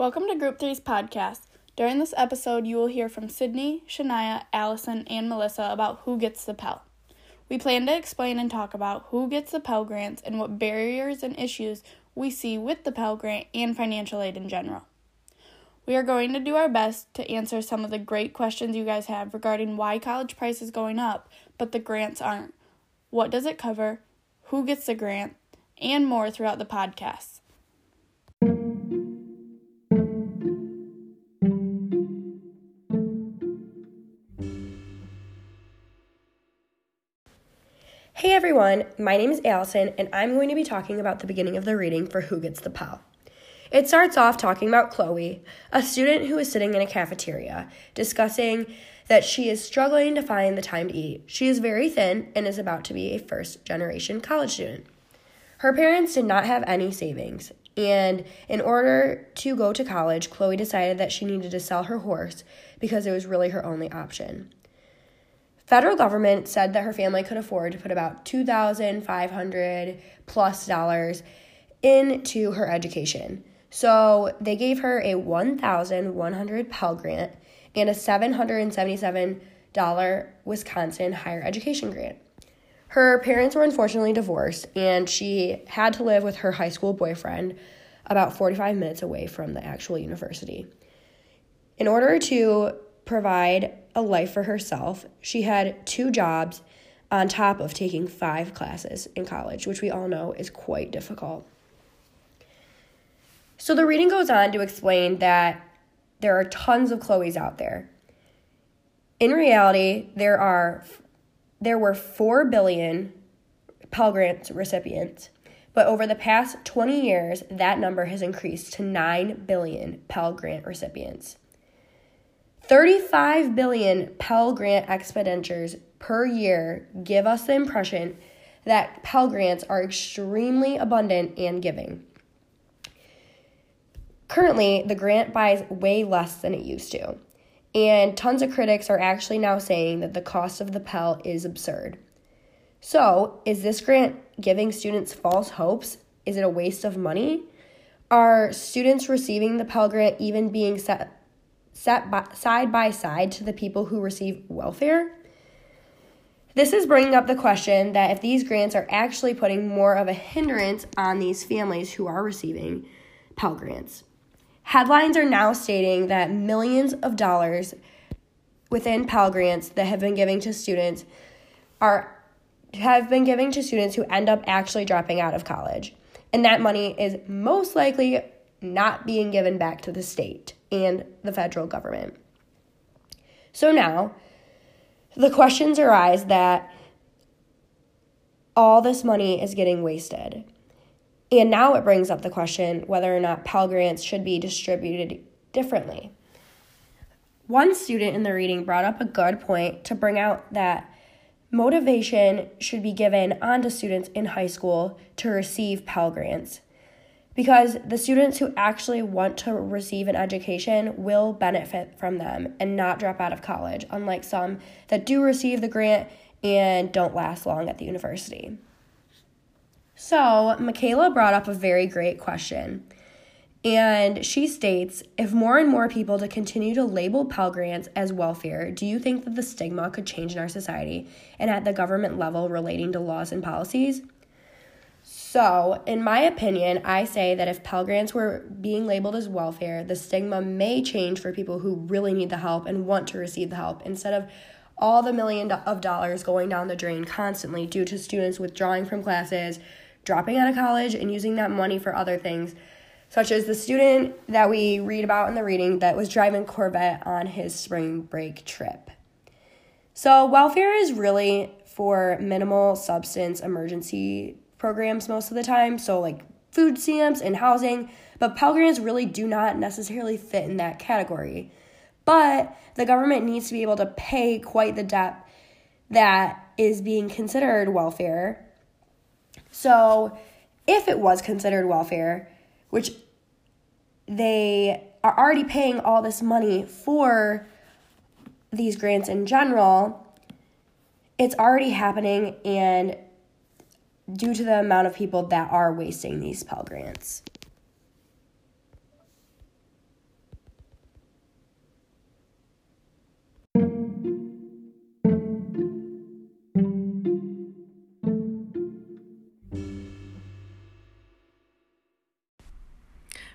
Welcome to Group 3's podcast. During this episode, you will hear from Sydney, Shania, Allison, and Melissa about who gets the Pell. We plan to explain and talk about who gets the Pell Grants and what barriers and issues we see with the Pell Grant and financial aid in general. We are going to do our best to answer some of the great questions you guys have regarding why college price is going up, but the grants aren't. What does it cover? Who gets the grant? And more throughout the podcast. Everyone, my name is Allison, and I'm going to be talking about the beginning of the reading for Who Gets the Pell. It starts off talking about Chloe, a student who is sitting in a cafeteria, discussing that she is struggling to find the time to eat. She is very thin and is about to be a first generation college student. Her parents did not have any savings, and in order to go to college, Chloe decided that she needed to sell her horse because it was really her only option. Federal government said that her family could afford to put about 2500 plus dollars into her education. So they gave her a 1100 Pell Grant and a $777 Wisconsin higher education grant. Her parents were unfortunately divorced, and she had to live with her high school boyfriend about 45 minutes away from the actual university. In order to provide a life for herself. She had two jobs on top of taking five classes in college, which we all know is quite difficult. So the reading goes on to explain that there are tons of Chloe's out there. In reality, there are there were 4 billion Pell Grant recipients, but over the past 20 years, that number has increased to 9 billion Pell Grant recipients. 35 billion Pell Grant expenditures per year give us the impression that Pell Grants are extremely abundant and giving. Currently, the grant buys way less than it used to, and tons of critics are actually now saying that the cost of the Pell is absurd. So, is this grant giving students false hopes? Is it a waste of money? Are students receiving the Pell Grant even being set set by, side by side to the people who receive welfare? This is bringing up the question that if these grants are actually putting more of a hindrance on these families who are receiving Pell Grants. Headlines are now stating that millions of dollars within Pell Grants that have been giving to students are have been giving to students who end up actually dropping out of college. And that money is most likely not being given back to the state and the federal government. So now, the questions arise that all this money is getting wasted. And now it brings up the question whether or not Pell Grants should be distributed differently. One student in the reading brought up a good point to bring out that motivation should be given onto students in high school to receive Pell Grants because the students who actually want to receive an education will benefit from them and not drop out of college, unlike some that do receive the grant and don't last long at the university. So, Michaela brought up a very great question. And she states if more and more people to continue to label Pell Grants as welfare, do you think that the stigma could change in our society and at the government level relating to laws and policies? So, in my opinion, I say that if Pell Grants were being labeled as welfare, the stigma may change for people who really need the help and want to receive the help instead of all the million of dollars going down the drain constantly due to students withdrawing from classes, dropping out of college, and using that money for other things, such as the student that we read about in the reading that was driving Corvette on his spring break trip. So, welfare is really for minimal substance emergency programs most of the time, so like food stamps and housing, but Pell Grants really do not necessarily fit in that category. But the government needs to be able to pay quite the debt that is being considered welfare. So, if it was considered welfare, which they are already paying all this money for these grants in general, it's already happening and due to the amount of people that are wasting these Pell Grants.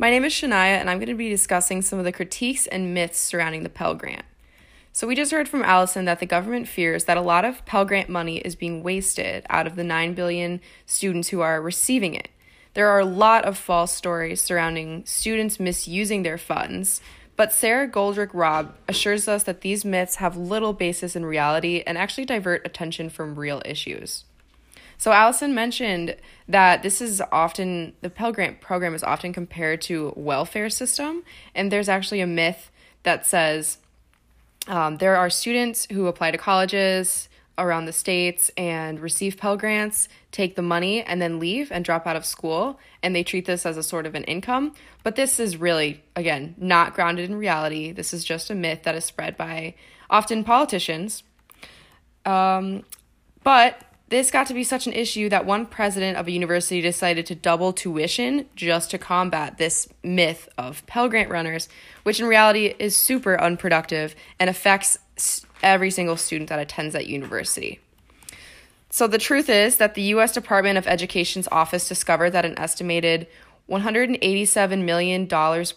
My name is Shania, and I'm going to be discussing some of the critiques and myths surrounding the Pell Grant. So, we just heard from Allison that the government fears that a lot of Pell Grant money is being wasted out of the 9 billion students who are receiving it. There are a lot of false stories surrounding students misusing their funds, but Sara Goldrick-Rab assures us that these myths have little basis in reality and actually divert attention from real issues. So Allison mentioned that this is often the Pell Grant program is often compared to welfare system, and there's actually a myth that says um, there are students who apply to colleges around the states and receive Pell Grants, take the money, and then leave and drop out of school, and they treat this as a sort of an income. But this is really, again, not grounded in reality. This is just a myth that is spread by often politicians. Um, but this got to be such an issue that one president of a university decided to double tuition just to combat this myth of Pell Grant runners, which in reality is super unproductive and affects every single student that attends that university. So the truth is that the US Department of Education's office discovered that an estimated $187 million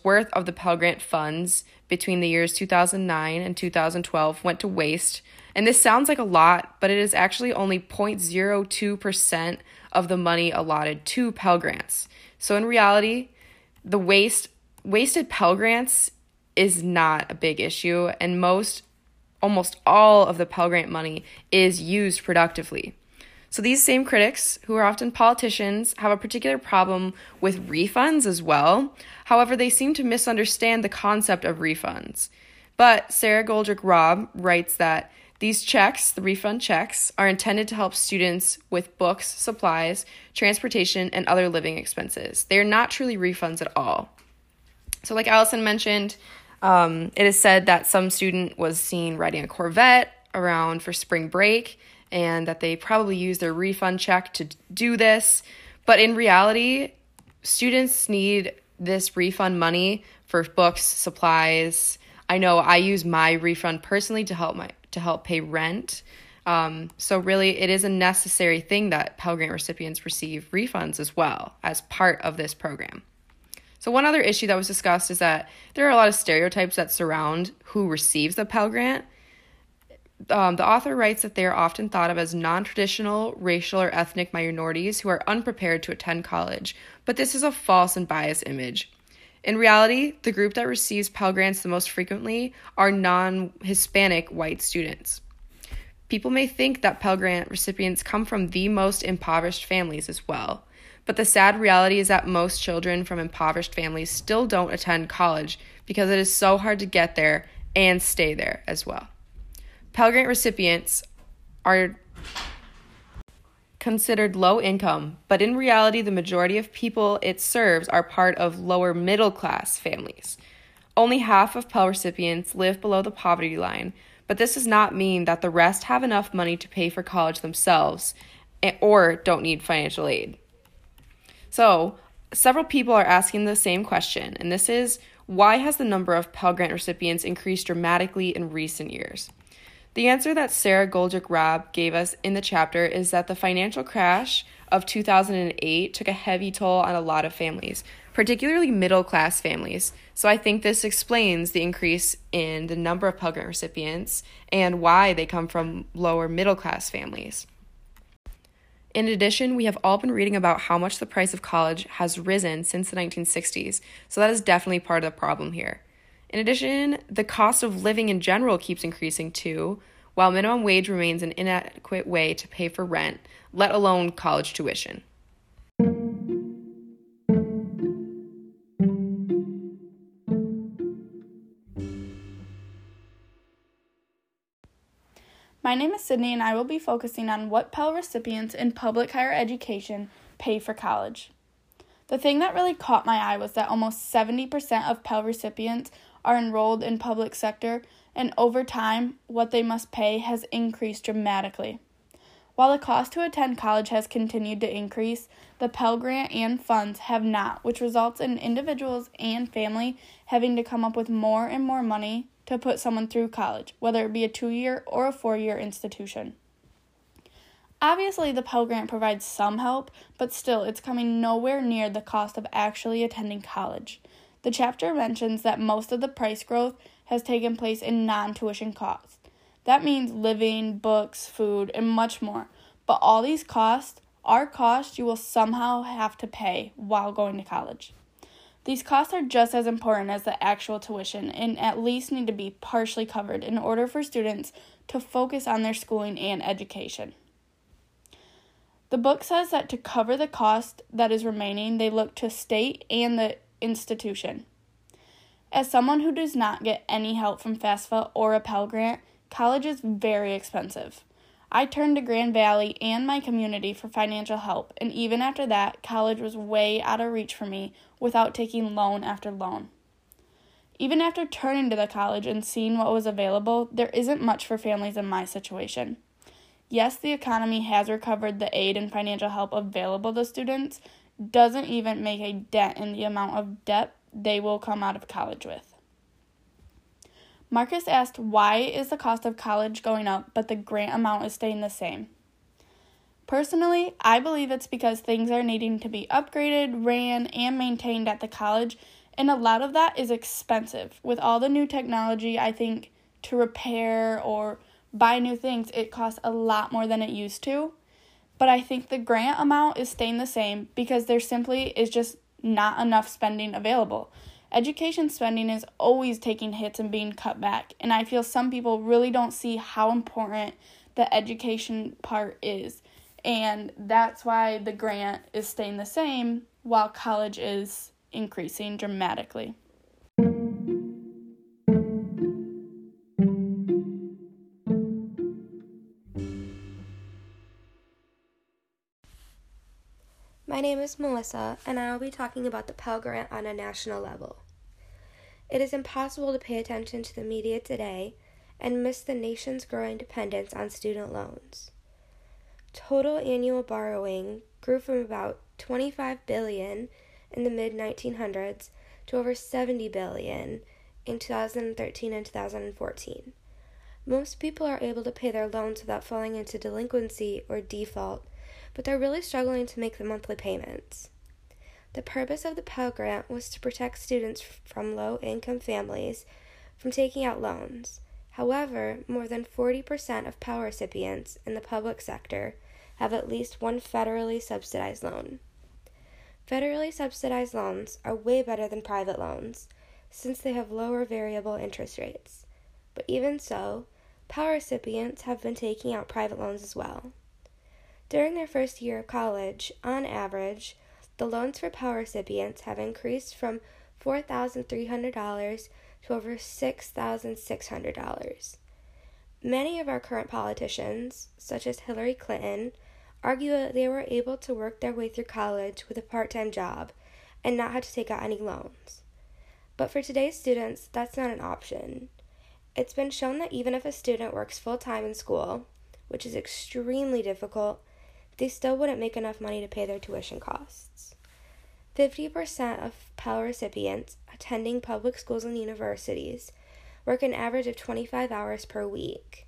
worth of the Pell Grant funds between the years 2009 and 2012 went to waste and this sounds like a lot, but it is actually only 0.02% of the money allotted to Pell Grants. So in reality, the waste wasted Pell Grants is not a big issue and most almost all of the Pell Grant money is used productively. So these same critics, who are often politicians, have a particular problem with refunds as well. However, they seem to misunderstand the concept of refunds. But Sara Goldrick-Rab writes that these checks, the refund checks, are intended to help students with books, supplies, transportation, and other living expenses. They are not truly refunds at all. So, like Allison mentioned, um, it is said that some student was seen riding a Corvette around for spring break and that they probably used their refund check to do this. But in reality, students need this refund money for books, supplies. I know I use my refund personally to help my to help pay rent. Um, so, really, it is a necessary thing that Pell Grant recipients receive refunds as well as part of this program. So, one other issue that was discussed is that there are a lot of stereotypes that surround who receives the Pell Grant. Um, the author writes that they are often thought of as non traditional racial or ethnic minorities who are unprepared to attend college, but this is a false and biased image. In reality, the group that receives Pell Grants the most frequently are non Hispanic white students. People may think that Pell Grant recipients come from the most impoverished families as well, but the sad reality is that most children from impoverished families still don't attend college because it is so hard to get there and stay there as well. Pell Grant recipients are considered low income, but in reality, the majority of people it serves are part of lower middle class families. Only half of Pell recipients live below the poverty line, but this does not mean that the rest have enough money to pay for college themselves eh, or don't need financial aid. So, several people are asking the same question, and this is why has the number of Pell Grant recipients increased dramatically in recent years? The answer that Sara Goldrick-Rab gave us in the chapter is that the financial crash of 2008 took a heavy toll on a lot of families, particularly middle class families. So I think this explains the increase in the number of Pell Grant recipients and why they come from lower middle class families. In addition, we have all been reading about how much the price of college has risen since the 1960s, so that is definitely part of the problem here. In addition, the cost of living in general keeps increasing too, while minimum wage remains an inadequate way to pay for rent, let alone college tuition. My name is Sydney, and I will be focusing on what Pell recipients in public higher education pay for college. The thing that really caught my eye was that almost 70% of Pell recipients are enrolled in public sector, and over time, what they must pay has increased dramatically. While the cost to attend college has continued to increase, the Pell Grant and funds have not, which results in individuals and family having to come up with more and more money to put someone through college, whether it be a two year or a four year institution. Obviously, the Pell Grant provides some help, but still, it's coming nowhere near the cost of actually attending college. The chapter mentions that most of the price growth has taken place in non tuition costs. That means living, books, food, and much more. But all these costs are costs you will somehow have to pay while going to college. These costs are just as important as the actual tuition and at least need to be partially covered in order for students to focus on their schooling and education. The book says that to cover the cost that is remaining, they look to state and the institution. As someone who does not get any help from FAFSA or a Pell Grant, college is very expensive. I turned to Grand Valley and my community for financial help, and even after that, college was way out of reach for me without taking loan after loan. Even after turning to the college and seeing what was available, there isn't much for families in my situation. Yes, the economy has recovered the aid and financial help available to students, doesn't even make a dent in the amount of debt they will come out of college with. Marcus asked why is the cost of college going up but the grant amount is staying the same? Personally, I believe it's because things are needing to be upgraded, ran, and maintained at the college, and a lot of that is expensive. With all the new technology, I think to repair or buy new things, it costs a lot more than it used to. But I think the grant amount is staying the same because there simply is just not enough spending available. Education spending is always taking hits and being cut back, and I feel some people really don't see how important the education part is. And that's why the grant is staying the same while college is increasing dramatically. My name is Melissa, and I will be talking about the Pell Grant on a national level. It is impossible to pay attention to the media today and miss the nation's growing dependence on student loans. Total annual borrowing grew from about 25 billion in the mid 1900s to over 70 billion in 2013 and 2014. Most people are able to pay their loans without falling into delinquency or default but they're really struggling to make the monthly payments. The purpose of the Pell Grant was to protect students from low income families from taking out loans. However, more than 40% of Pell recipients in the public sector have at least one federally subsidized loan. Federally subsidized loans are way better than private loans since they have lower variable interest rates. But even so, Pell recipients have been taking out private loans as well. During their first year of college, on average, the loans for Pell recipients have increased from $4,300 to over $6,600. Many of our current politicians, such as Hillary Clinton, argue that they were able to work their way through college with a part time job and not have to take out any loans. But for today's students, that's not an option. It's been shown that even if a student works full time in school, which is extremely difficult, they still wouldn't make enough money to pay their tuition costs. 50% of Pell recipients attending public schools and universities work an average of 25 hours per week.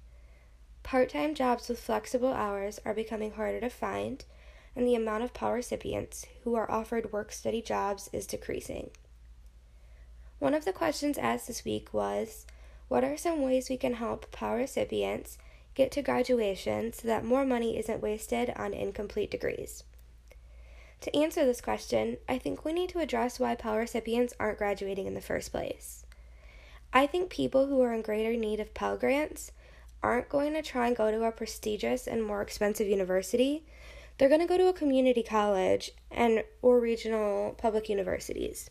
Part time jobs with flexible hours are becoming harder to find, and the amount of Pell recipients who are offered work study jobs is decreasing. One of the questions asked this week was What are some ways we can help Pell recipients get to graduation so that more money isn't wasted on incomplete degrees? To answer this question, I think we need to address why Pell recipients aren't graduating in the first place. I think people who are in greater need of Pell Grants aren't going to try and go to a prestigious and more expensive university. They're going to go to a community college and or regional public universities.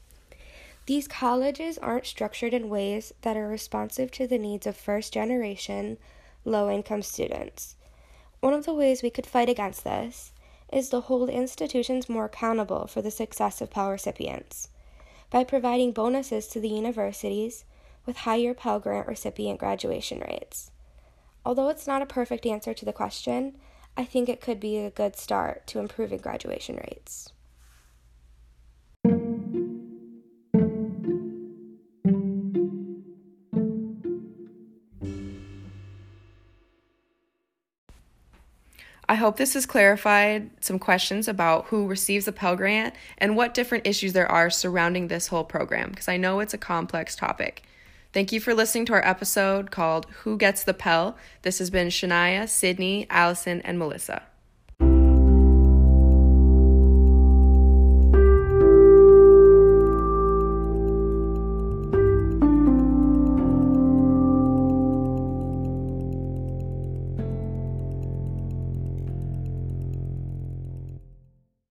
These colleges aren't structured in ways that are responsive to the needs of first generation low income students. One of the ways we could fight against this is to hold institutions more accountable for the success of Pell recipients by providing bonuses to the universities with higher Pell Grant recipient graduation rates. Although it's not a perfect answer to the question, I think it could be a good start to improving graduation rates. I hope this has clarified some questions about who receives a Pell Grant and what different issues there are surrounding this whole program, because I know it's a complex topic. Thank you for listening to our episode called Who Gets the Pell. This has been Shania, Sydney, Allison, and Melissa.